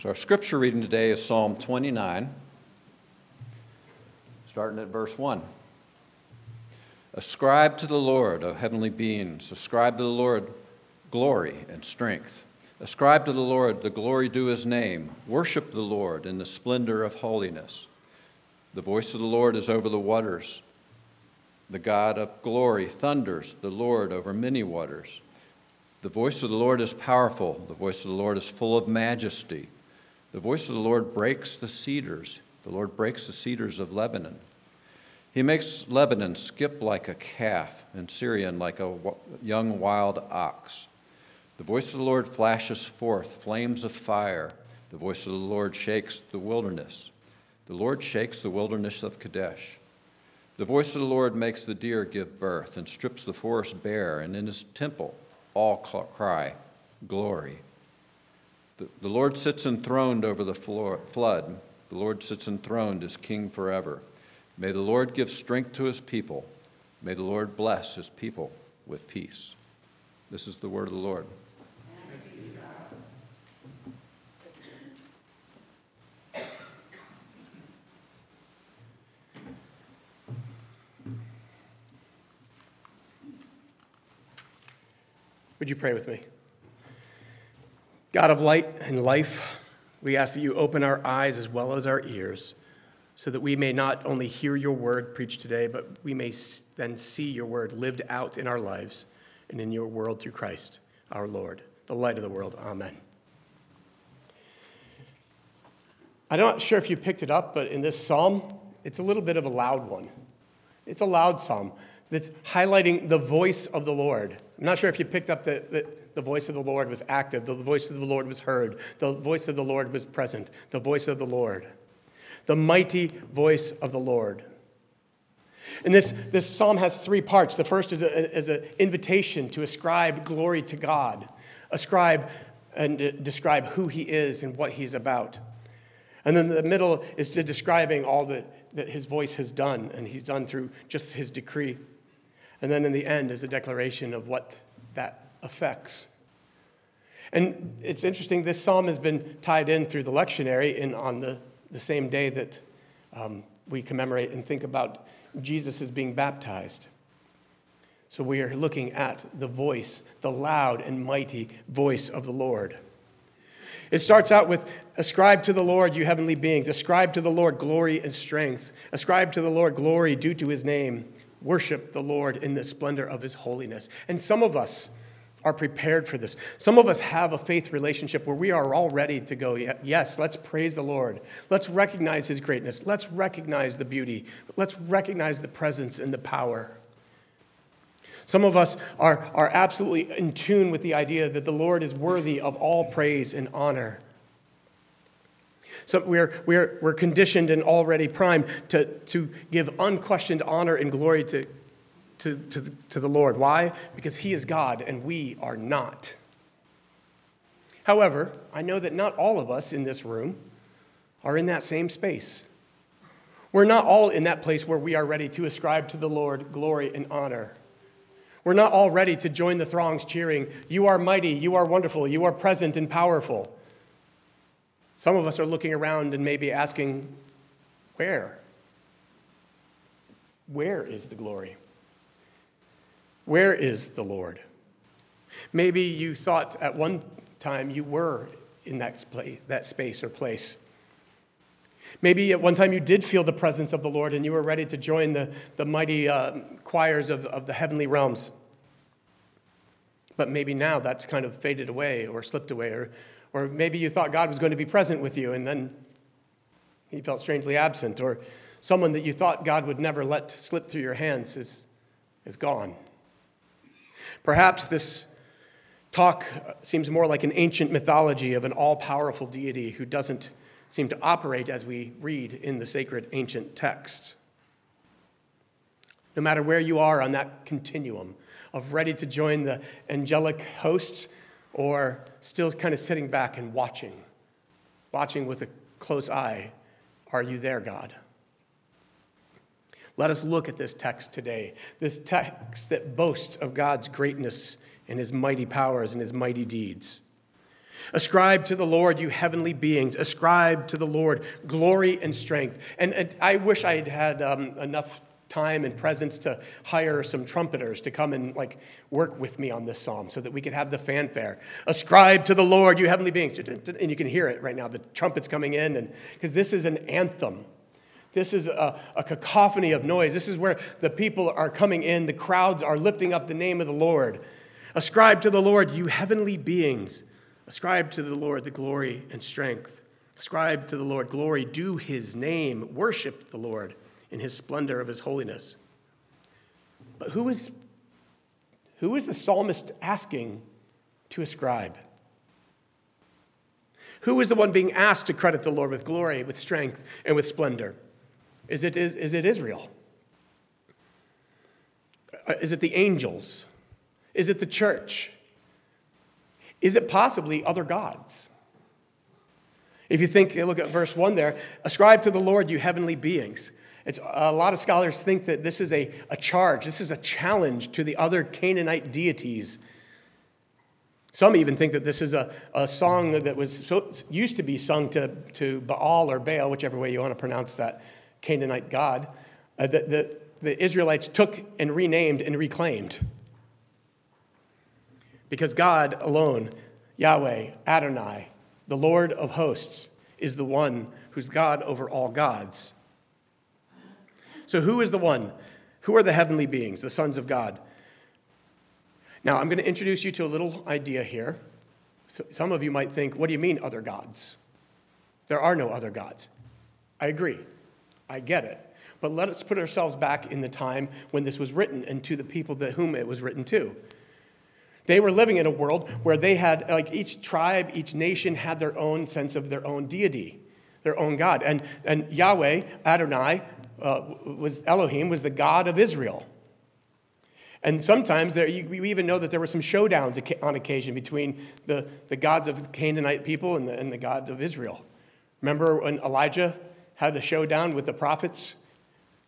So, our scripture reading today is Psalm 29, starting at verse 1. Ascribe to the Lord, O heavenly beings, ascribe to the Lord glory and strength. Ascribe to the Lord the glory due his name. Worship the Lord in the splendor of holiness. The voice of the Lord is over the waters. The God of glory thunders, the Lord over many waters. The voice of the Lord is powerful. The voice of the Lord is full of majesty. The voice of the Lord breaks the cedars. The Lord breaks the cedars of Lebanon. He makes Lebanon skip like a calf and Sirion like a young wild ox. The voice of the Lord flashes forth flames of fire. The voice of the Lord shakes the wilderness. The Lord shakes the wilderness of Kadesh. The voice of the Lord makes the deer give birth and strips the forest bare, and in his temple all cry, Glory. The, Lord sits enthroned over the floor, flood. The Lord sits enthroned as king forever. May the Lord give strength to his people. May the Lord bless his people with peace. This is the word of the Lord. Would you pray with me? God of light and life, we ask that you open our eyes as well as our ears so that we may not only hear your word preached today, but we may then see your word lived out in our lives and in your world through Christ, our Lord, the light of the world. Amen. I'm not sure if you picked it up, but in this psalm, it's a little bit of a loud one. It's a loud psalm that's highlighting the voice of the Lord. I'm not sure if you picked up that the voice of the Lord was active, the voice of the Lord was heard, the voice of the Lord was present, the voice of the Lord, the mighty voice of the Lord. And this, this psalm has three parts. The first is an invitation to ascribe glory to God, ascribe and describe who he is and what he's about. And then the middle is to describing all that, that his voice has done, and he's done through just his decree. And then in the end is a declaration of what that affects. And it's interesting, this psalm has been tied in through the lectionary in, on the, the same day that um, we commemorate and think about Jesus as being baptized. So we are looking at the voice, the loud and mighty voice of the Lord. It starts out with Ascribe to the Lord, you heavenly beings. Ascribe to the Lord glory and strength. Ascribe to the Lord glory due to his name worship the Lord in the splendor of his holiness. And some of us are prepared for this. Some of us have a faith relationship where we are all ready to go, yes, let's praise the Lord. Let's recognize his greatness. Let's recognize the beauty. Let's recognize the presence and the power. Some of us are, are absolutely in tune with the idea that the Lord is worthy of all praise and honor. So we're, we're, we're conditioned and already primed to, to give unquestioned honor and glory to, to, to, to the Lord. Why? Because He is God and we are not. However, I know that not all of us in this room are in that same space. We're not all in that place where we are ready to ascribe to the Lord glory and honor. We're not all ready to join the throngs cheering, You are mighty, you are wonderful, you are present and powerful. Some of us are looking around and maybe asking, where? Where is the glory? Where is the Lord? Maybe you thought at one time you were in that, that space or place. Maybe at one time you did feel the presence of the Lord and you were ready to join the, the mighty uh, choirs of, of the heavenly realms. But maybe now that's kind of faded away or slipped away, or, or maybe you thought God was going to be present with you and then he felt strangely absent. Or someone that you thought God would never let slip through your hands is, is gone. Perhaps this talk seems more like an ancient mythology of an all powerful deity who doesn't seem to operate as we read in the sacred ancient texts. No matter where you are on that continuum of ready to join the angelic hosts or still kind of sitting back and watching, watching with a close eye. Are you there, God? Let us look at this text today, this text that boasts of God's greatness and his mighty powers and his mighty deeds. Ascribe to the Lord, you heavenly beings. Ascribe to the Lord glory and strength. And, and I wish I had had um, enough time and presence to hire some trumpeters to come and like work with me on this psalm so that we could have the fanfare ascribe to the lord you heavenly beings and you can hear it right now the trumpets coming in and because this is an anthem this is a, a, cacophony of noise this is where the people are coming in the crowds are lifting up the name of the lord ascribe to the lord you heavenly beings Ascribe to the Lord the glory and strength. Ascribe to the Lord glory, do his name, worship the Lord in his splendor of his holiness. But who is, who is the psalmist asking to ascribe? Who is the one being asked to credit the Lord with glory, with strength, and with splendor? Is it, is, is it Israel? Uh, is it the angels? Is it the church? Is it possibly other gods? If you think, look at verse 1 there, ascribe to the Lord, you heavenly beings. It's, a lot of scholars think that this is a, a charge, this is a challenge to the other Canaanite deities. Some even think that this is a, a song that was so, used to be sung to, to Baal or Baal, whichever way you want to pronounce that Canaanite god, uh, that the, the Israelites took and renamed and reclaimed. Because God alone, Yahweh, Adonai, the Lord of hosts, is the one who's God over all gods. So, who is the one? Who are the heavenly beings, the sons of God? Now, I'm going to introduce you to a little idea here. So some of you might think, what do you mean, other gods? There are no other gods. I agree. I get it. But let us put ourselves back in the time when this was written and to the people that whom it was written to. They were living in a world where they had, like each tribe, each nation had their own sense of their own deity, their own God. And, and Yahweh, Adonai, uh, was Elohim, was the God of Israel. And sometimes there, we even know that there were some showdowns on occasion between the, the gods of the Canaanite people and the, and the gods of Israel. Remember when Elijah had the showdown with the prophets,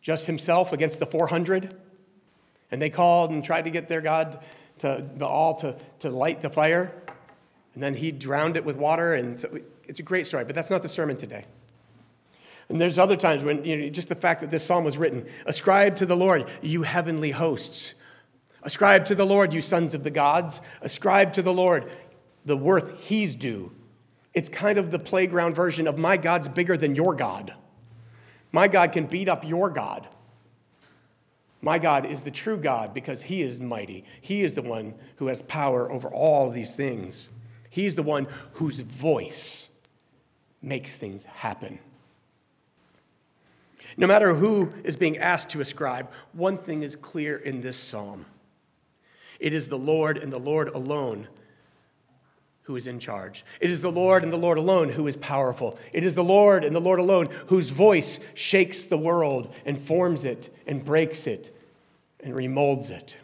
just himself against the 400? And they called and tried to get their God to Baal to, to light the fire, and then he drowned it with water. And so it's a great story, but that's not the sermon today. And there's other times when, you know, just the fact that this psalm was written Ascribe to the Lord, you heavenly hosts. Ascribe to the Lord, you sons of the gods. Ascribe to the Lord the worth he's due. It's kind of the playground version of my God's bigger than your God. My God can beat up your God. My God is the true God because He is mighty. He is the one who has power over all these things. He's the one whose voice makes things happen. No matter who is being asked to ascribe, one thing is clear in this psalm it is the Lord and the Lord alone who is in charge. It is the Lord and the Lord alone who is powerful. It is the Lord and the Lord alone whose voice shakes the world and forms it and breaks it and remolds it.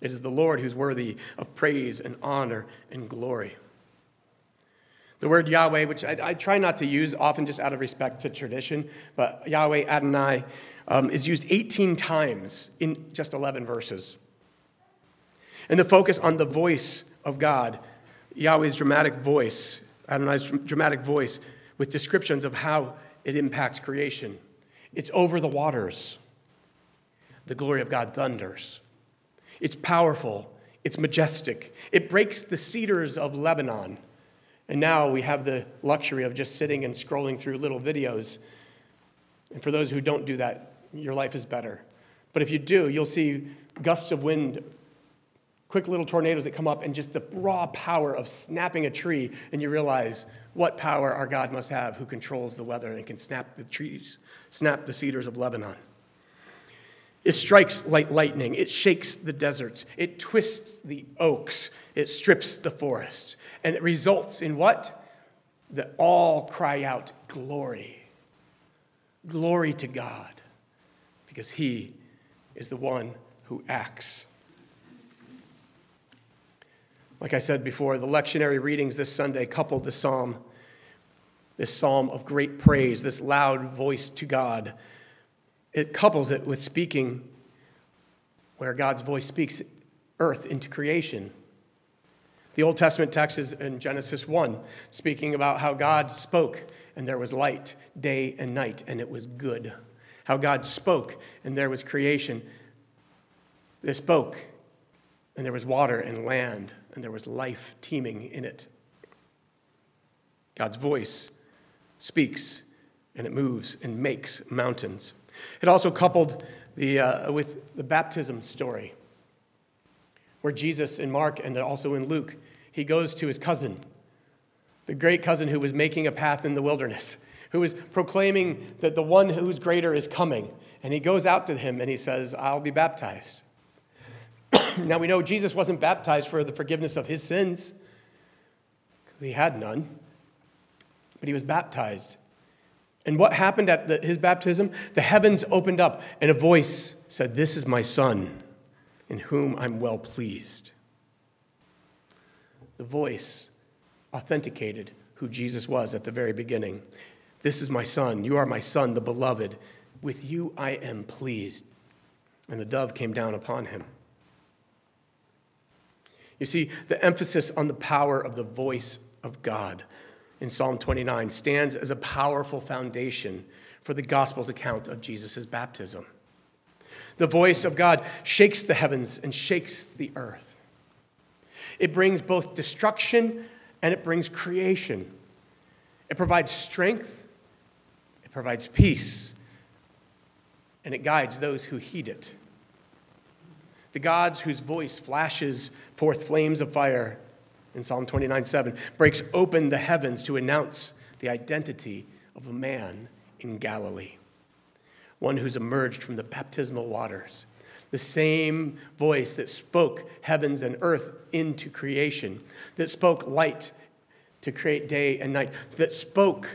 It is the Lord who's worthy of praise and honor and glory. The word Yahweh, which I, I, try not to use often just out of respect to tradition, but Yahweh Adonai um, is used 18 times in just 11 verses. And the focus on the voice of God, Yahweh's dramatic voice, Adonai's dramatic voice, with descriptions of how it impacts creation. It's over the waters the glory of God thunders. It's powerful, it's majestic, it breaks the cedars of Lebanon. And now we have the luxury of just sitting and scrolling through little videos. And for those who don't do that, your life is better. But if you do, you'll see gusts of wind, quick little tornadoes that come up, and just the raw power of snapping a tree, and you realize what power our God must have who controls the weather and can snap the trees, snap the cedars of Lebanon. It strikes like lightning. It shakes the deserts. It twists the oaks. It strips the forests. And it results in what? That all cry out, Glory. Glory to God, because He is the one who acts. Like I said before, the lectionary readings this Sunday coupled the psalm, this psalm of great praise, this loud voice to God it couples it with speaking where God's voice speaks earth into creation. The Old Testament text is in Genesis 1, speaking about how God spoke and there was light day and night, and it was good. How God spoke and there was creation. They spoke and there was water and land, and there was life teeming in it. God's voice speaks and it moves and makes mountains. It also coupled the, uh, with the baptism story, where Jesus in Mark and also in Luke, he goes to his cousin, the great cousin who was making a path in the wilderness, who was proclaiming that the one who's greater is coming. And he goes out to him and he says, I'll be baptized. now we know Jesus wasn't baptized for the forgiveness of his sins, because he had none, but he was baptized. And what happened at the, his baptism? The heavens opened up, and a voice said, This is my son, in whom I'm well pleased. The voice authenticated who Jesus was at the very beginning. This is my son. You are my son, the beloved. With you I am pleased. And the dove came down upon him. You see, the emphasis on the power of the voice of God in Psalm 29 stands as a powerful foundation for the gospel's account of Jesus' baptism. The voice of God shakes the heavens and shakes the earth. It brings both destruction and it brings creation. It provides strength, it provides peace, and it guides those who heed it the gods whose voice flashes forth flames of fire in Psalm 29 7, breaks open the heavens to announce the identity of a man in Galilee, one who's emerged from the baptismal waters. The same voice that spoke heavens and earth into creation, that spoke light to create day and night, that spoke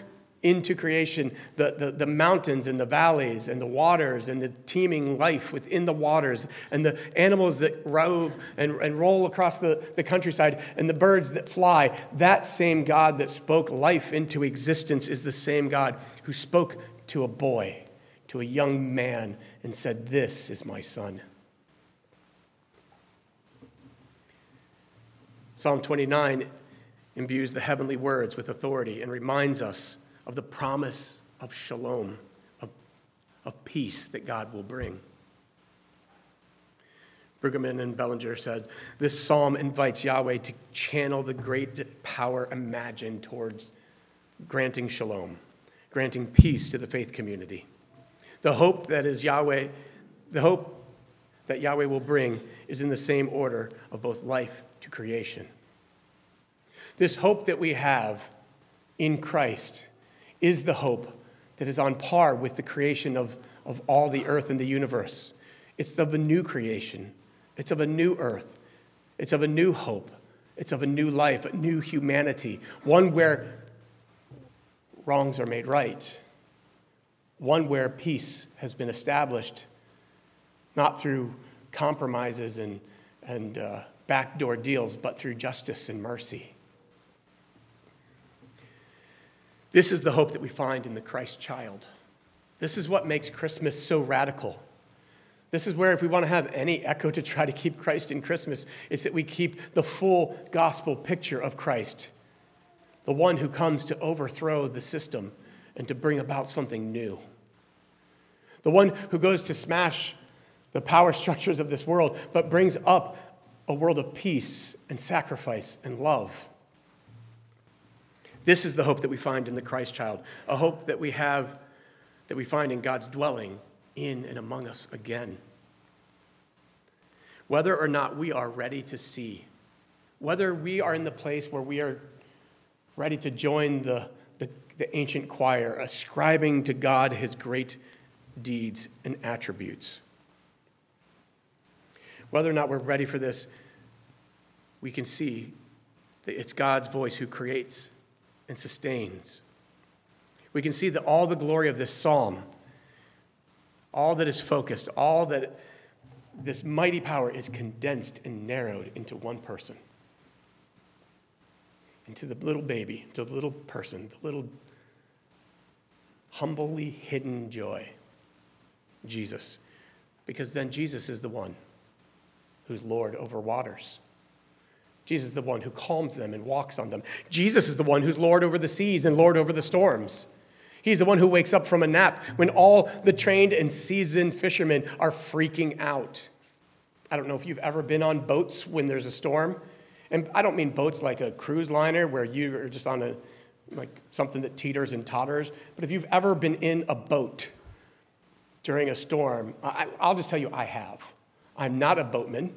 into creation the, the, the, mountains and the valleys and the waters and the teeming life within the waters and the animals that rove and, and roll across the, the countryside and the birds that fly. That same God that spoke life into existence is the same God who spoke to a boy, to a young man, and said, This is my son. Psalm 29 imbues the heavenly words with authority and reminds us of the promise of shalom, of, of peace that God will bring. Brueggemann and Bellinger said, This psalm invites Yahweh to channel the great power imagined towards granting shalom, granting peace to the faith community. The hope that is Yahweh, the hope that Yahweh will bring is in the same order of both life to creation. This hope that we have in Christ is the hope that is on par with the creation of, of all the earth and the universe. It's of a new creation, it's of a new earth, it's of a new hope, it's of a new life, a new humanity, one where wrongs are made right, one where peace has been established, not through compromises and, and uh, backdoor deals, but through justice and mercy. This is the hope that we find in the Christ child. This is what makes Christmas so radical. This is where, if we want to have any echo to try to keep Christ in Christmas, it's that we keep the full gospel picture of Christ, the one who comes to overthrow the system and to bring about something new, the one who goes to smash the power structures of this world, but brings up a world of peace and sacrifice and love. This is the hope that we find in the Christ child, a hope that we have, that we find in God's dwelling in and among us again. Whether or not we are ready to see, whether we are in the place where we are ready to join the, the, the ancient choir, ascribing to God his great deeds and attributes. Whether or not we're ready for this, we can see that it's God's voice who creates and sustains. We can see that all the glory of this psalm, all that is focused, all that this mighty power is condensed and narrowed into one person, into the little baby, into the little person, the little humbly hidden joy, Jesus. Because then Jesus is the one who's Lord over waters. Jesus is the one who calms them and walks on them. Jesus is the one who's Lord over the seas and Lord over the storms. He's the one who wakes up from a nap when all the trained and seasoned fishermen are freaking out. I don't know if you've ever been on boats when there's a storm. And I don't mean boats like a cruise liner where you are just on a like something that teeters and totters, but if you've ever been in a boat during a storm, I, will just tell you I have. I'm not a boatman.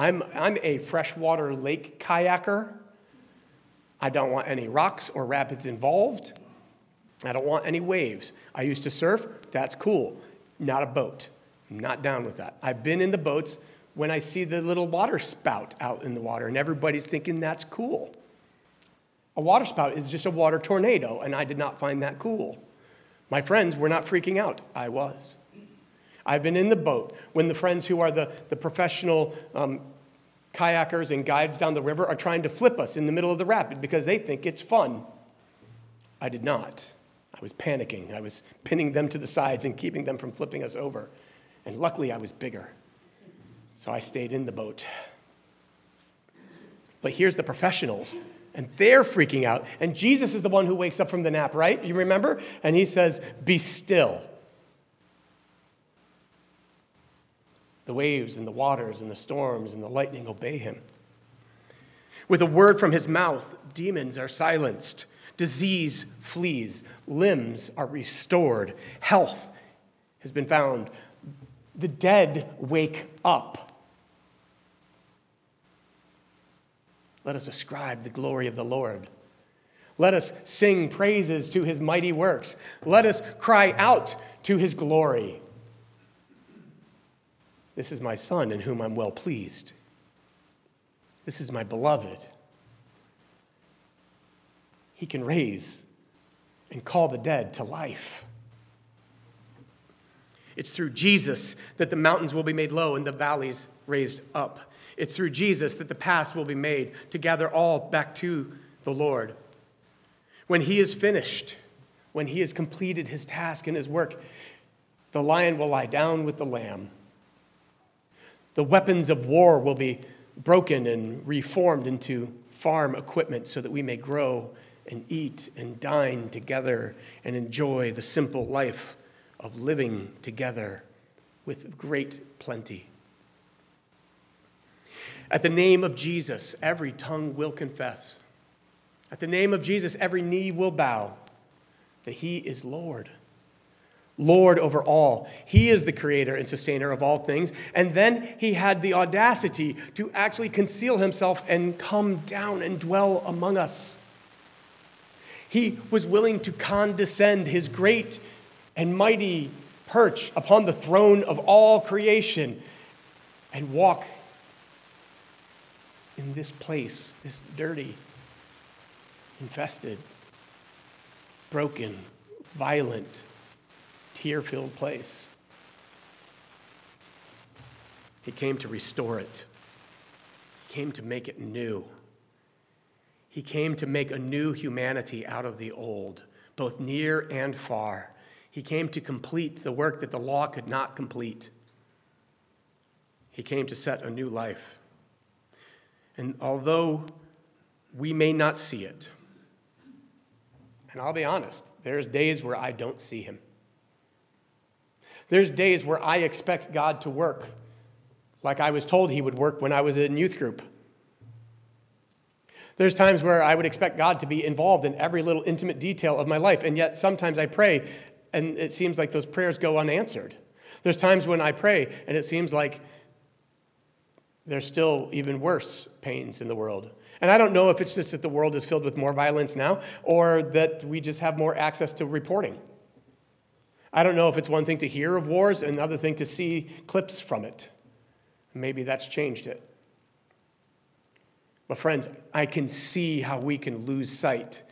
I'm, I'm a freshwater lake kayaker. I don't want any rocks or rapids involved. I don't want any waves. I used to surf. That's cool. Not a boat. I'm not down with that. I've been in the boats when I see the little water spout out in the water, and everybody's thinking that's cool. A water spout is just a water tornado, and I did not find that cool. My friends were not freaking out. I was. I've been in the boat when the friends who are the, the professional um, kayakers and guides down the river are trying to flip us in the middle of the rapid because they think it's fun. I did not. I was panicking. I was pinning them to the sides and keeping them from flipping us over. And luckily, I was bigger. So I stayed in the boat. But here's the professionals, and they're freaking out. And Jesus is the one who wakes up from the nap, right? You remember? And he says, Be still. The waves and the waters and the storms and the lightning obey him. With a word from his mouth, demons are silenced, disease flees, limbs are restored, health has been found, the dead wake up. Let us ascribe the glory of the Lord. Let us sing praises to his mighty works. Let us cry out to his glory. This is my son in whom I'm well pleased. This is my beloved. He can raise and call the dead to life. It's through Jesus that the mountains will be made low and the valleys raised up. It's through Jesus that the paths will be made to gather all back to the Lord. When he is finished, when he has completed his task and his work, the lion will lie down with the lamb the weapons of war will be broken and reformed into farm equipment so that we may grow and eat and dine together and enjoy the simple life of living together with great plenty. At the name of Jesus, every tongue will confess. At the name of Jesus, every knee will bow that he is Lord. Lord over all. He is the creator and sustainer of all things. And then he had the audacity to actually conceal himself and come down and dwell among us. He was willing to condescend his great and mighty perch upon the throne of all creation and walk in this place, this dirty, infested, broken, violent, tear filled place. He came to restore it, He came to make it new. He came to make a new humanity out of the old, both near and far. He came to complete the work that the law could not complete. He came to set a new life. And although we may not see it, and I'll be honest, there's days where I don't see him. There's days where I expect God to work like I was told He would work when I was in youth group. There's times where I would expect God to be involved in every little intimate detail of my life, and yet sometimes I pray and it seems like those prayers go unanswered. There's times when I pray and it seems like there's still even worse pains in the world. And I don't know if it's just that the world is filled with more violence now or that we just have more access to reporting. I don't know if it's one thing to hear of wars another thing to see clips from it. Maybe that's changed it. But, friends, I can see how we can lose sight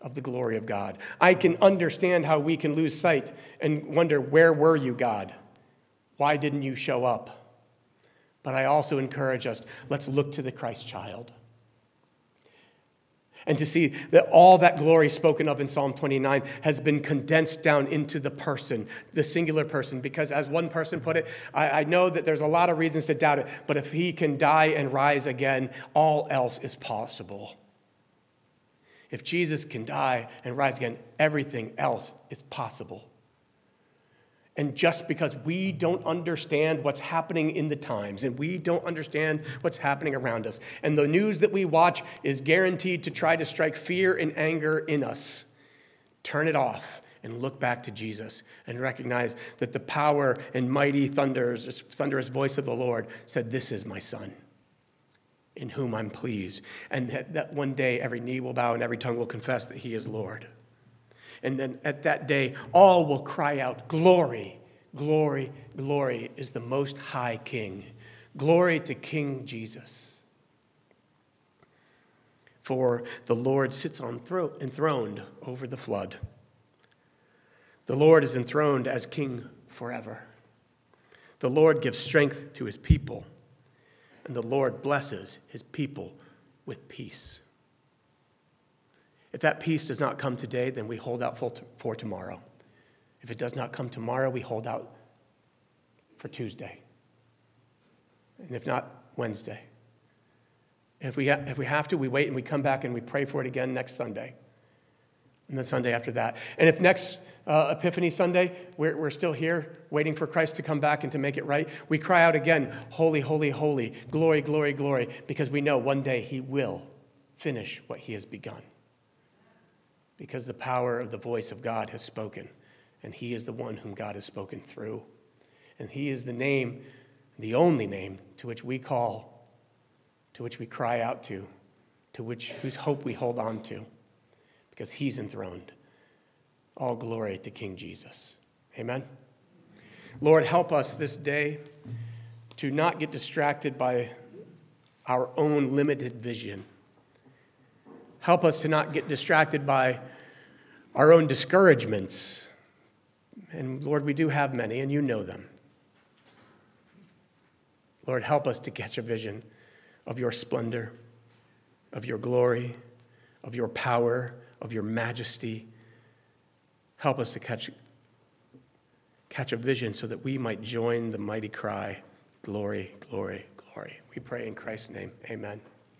of the glory of God. I can understand how we can lose sight and wonder, where were you, God? Why didn't you show up? But I also encourage us let's look to the Christ child. And to see that all that glory spoken of in Psalm 29 has been condensed down into the person, the singular person. Because as one person put it, I, I know that there's a lot of reasons to doubt it, but if he can die and rise again, all else is possible. If Jesus can die and rise again, everything else is possible. And just because we don't understand what's happening in the times and we don't understand what's happening around us, and the news that we watch is guaranteed to try to strike fear and anger in us, turn it off and look back to Jesus and recognize that the power and mighty thunders, thunderous voice of the Lord said, This is my son in whom I'm pleased. And that, that one day every knee will bow and every tongue will confess that he is Lord. And then at that day, all will cry out, Glory, glory, glory is the Most High King. Glory to King Jesus. For the Lord sits on thro- enthroned over the flood. The Lord is enthroned as King forever. The Lord gives strength to his people, and the Lord blesses his people with peace. If that peace does not come today, then we hold out for tomorrow. If it does not come tomorrow, we hold out for Tuesday. And if not, Wednesday. If we, ha- if we have to, we wait and we come back and we pray for it again next Sunday. And the Sunday after that. And if next uh, Epiphany Sunday, we're, we're still here waiting for Christ to come back and to make it right, we cry out again, Holy, holy, holy, glory, glory, glory, because we know one day He will finish what He has begun because the power of the voice of God has spoken, and He is the one whom God has spoken through. And He is the name, the only name to which we call, to which we cry out to, to which whose hope we hold on to, because He's enthroned. All glory to King Jesus. Amen. Lord, help us this day to not get distracted by our own limited vision Help us to not get distracted by our own discouragements. And Lord, we do have many, and you know them. Lord, help us to catch a vision of your splendor, of your glory, of your power, of your majesty. Help us to catch, catch a vision so that we might join the mighty cry, Glory, glory, glory. We pray in Christ's name. Amen.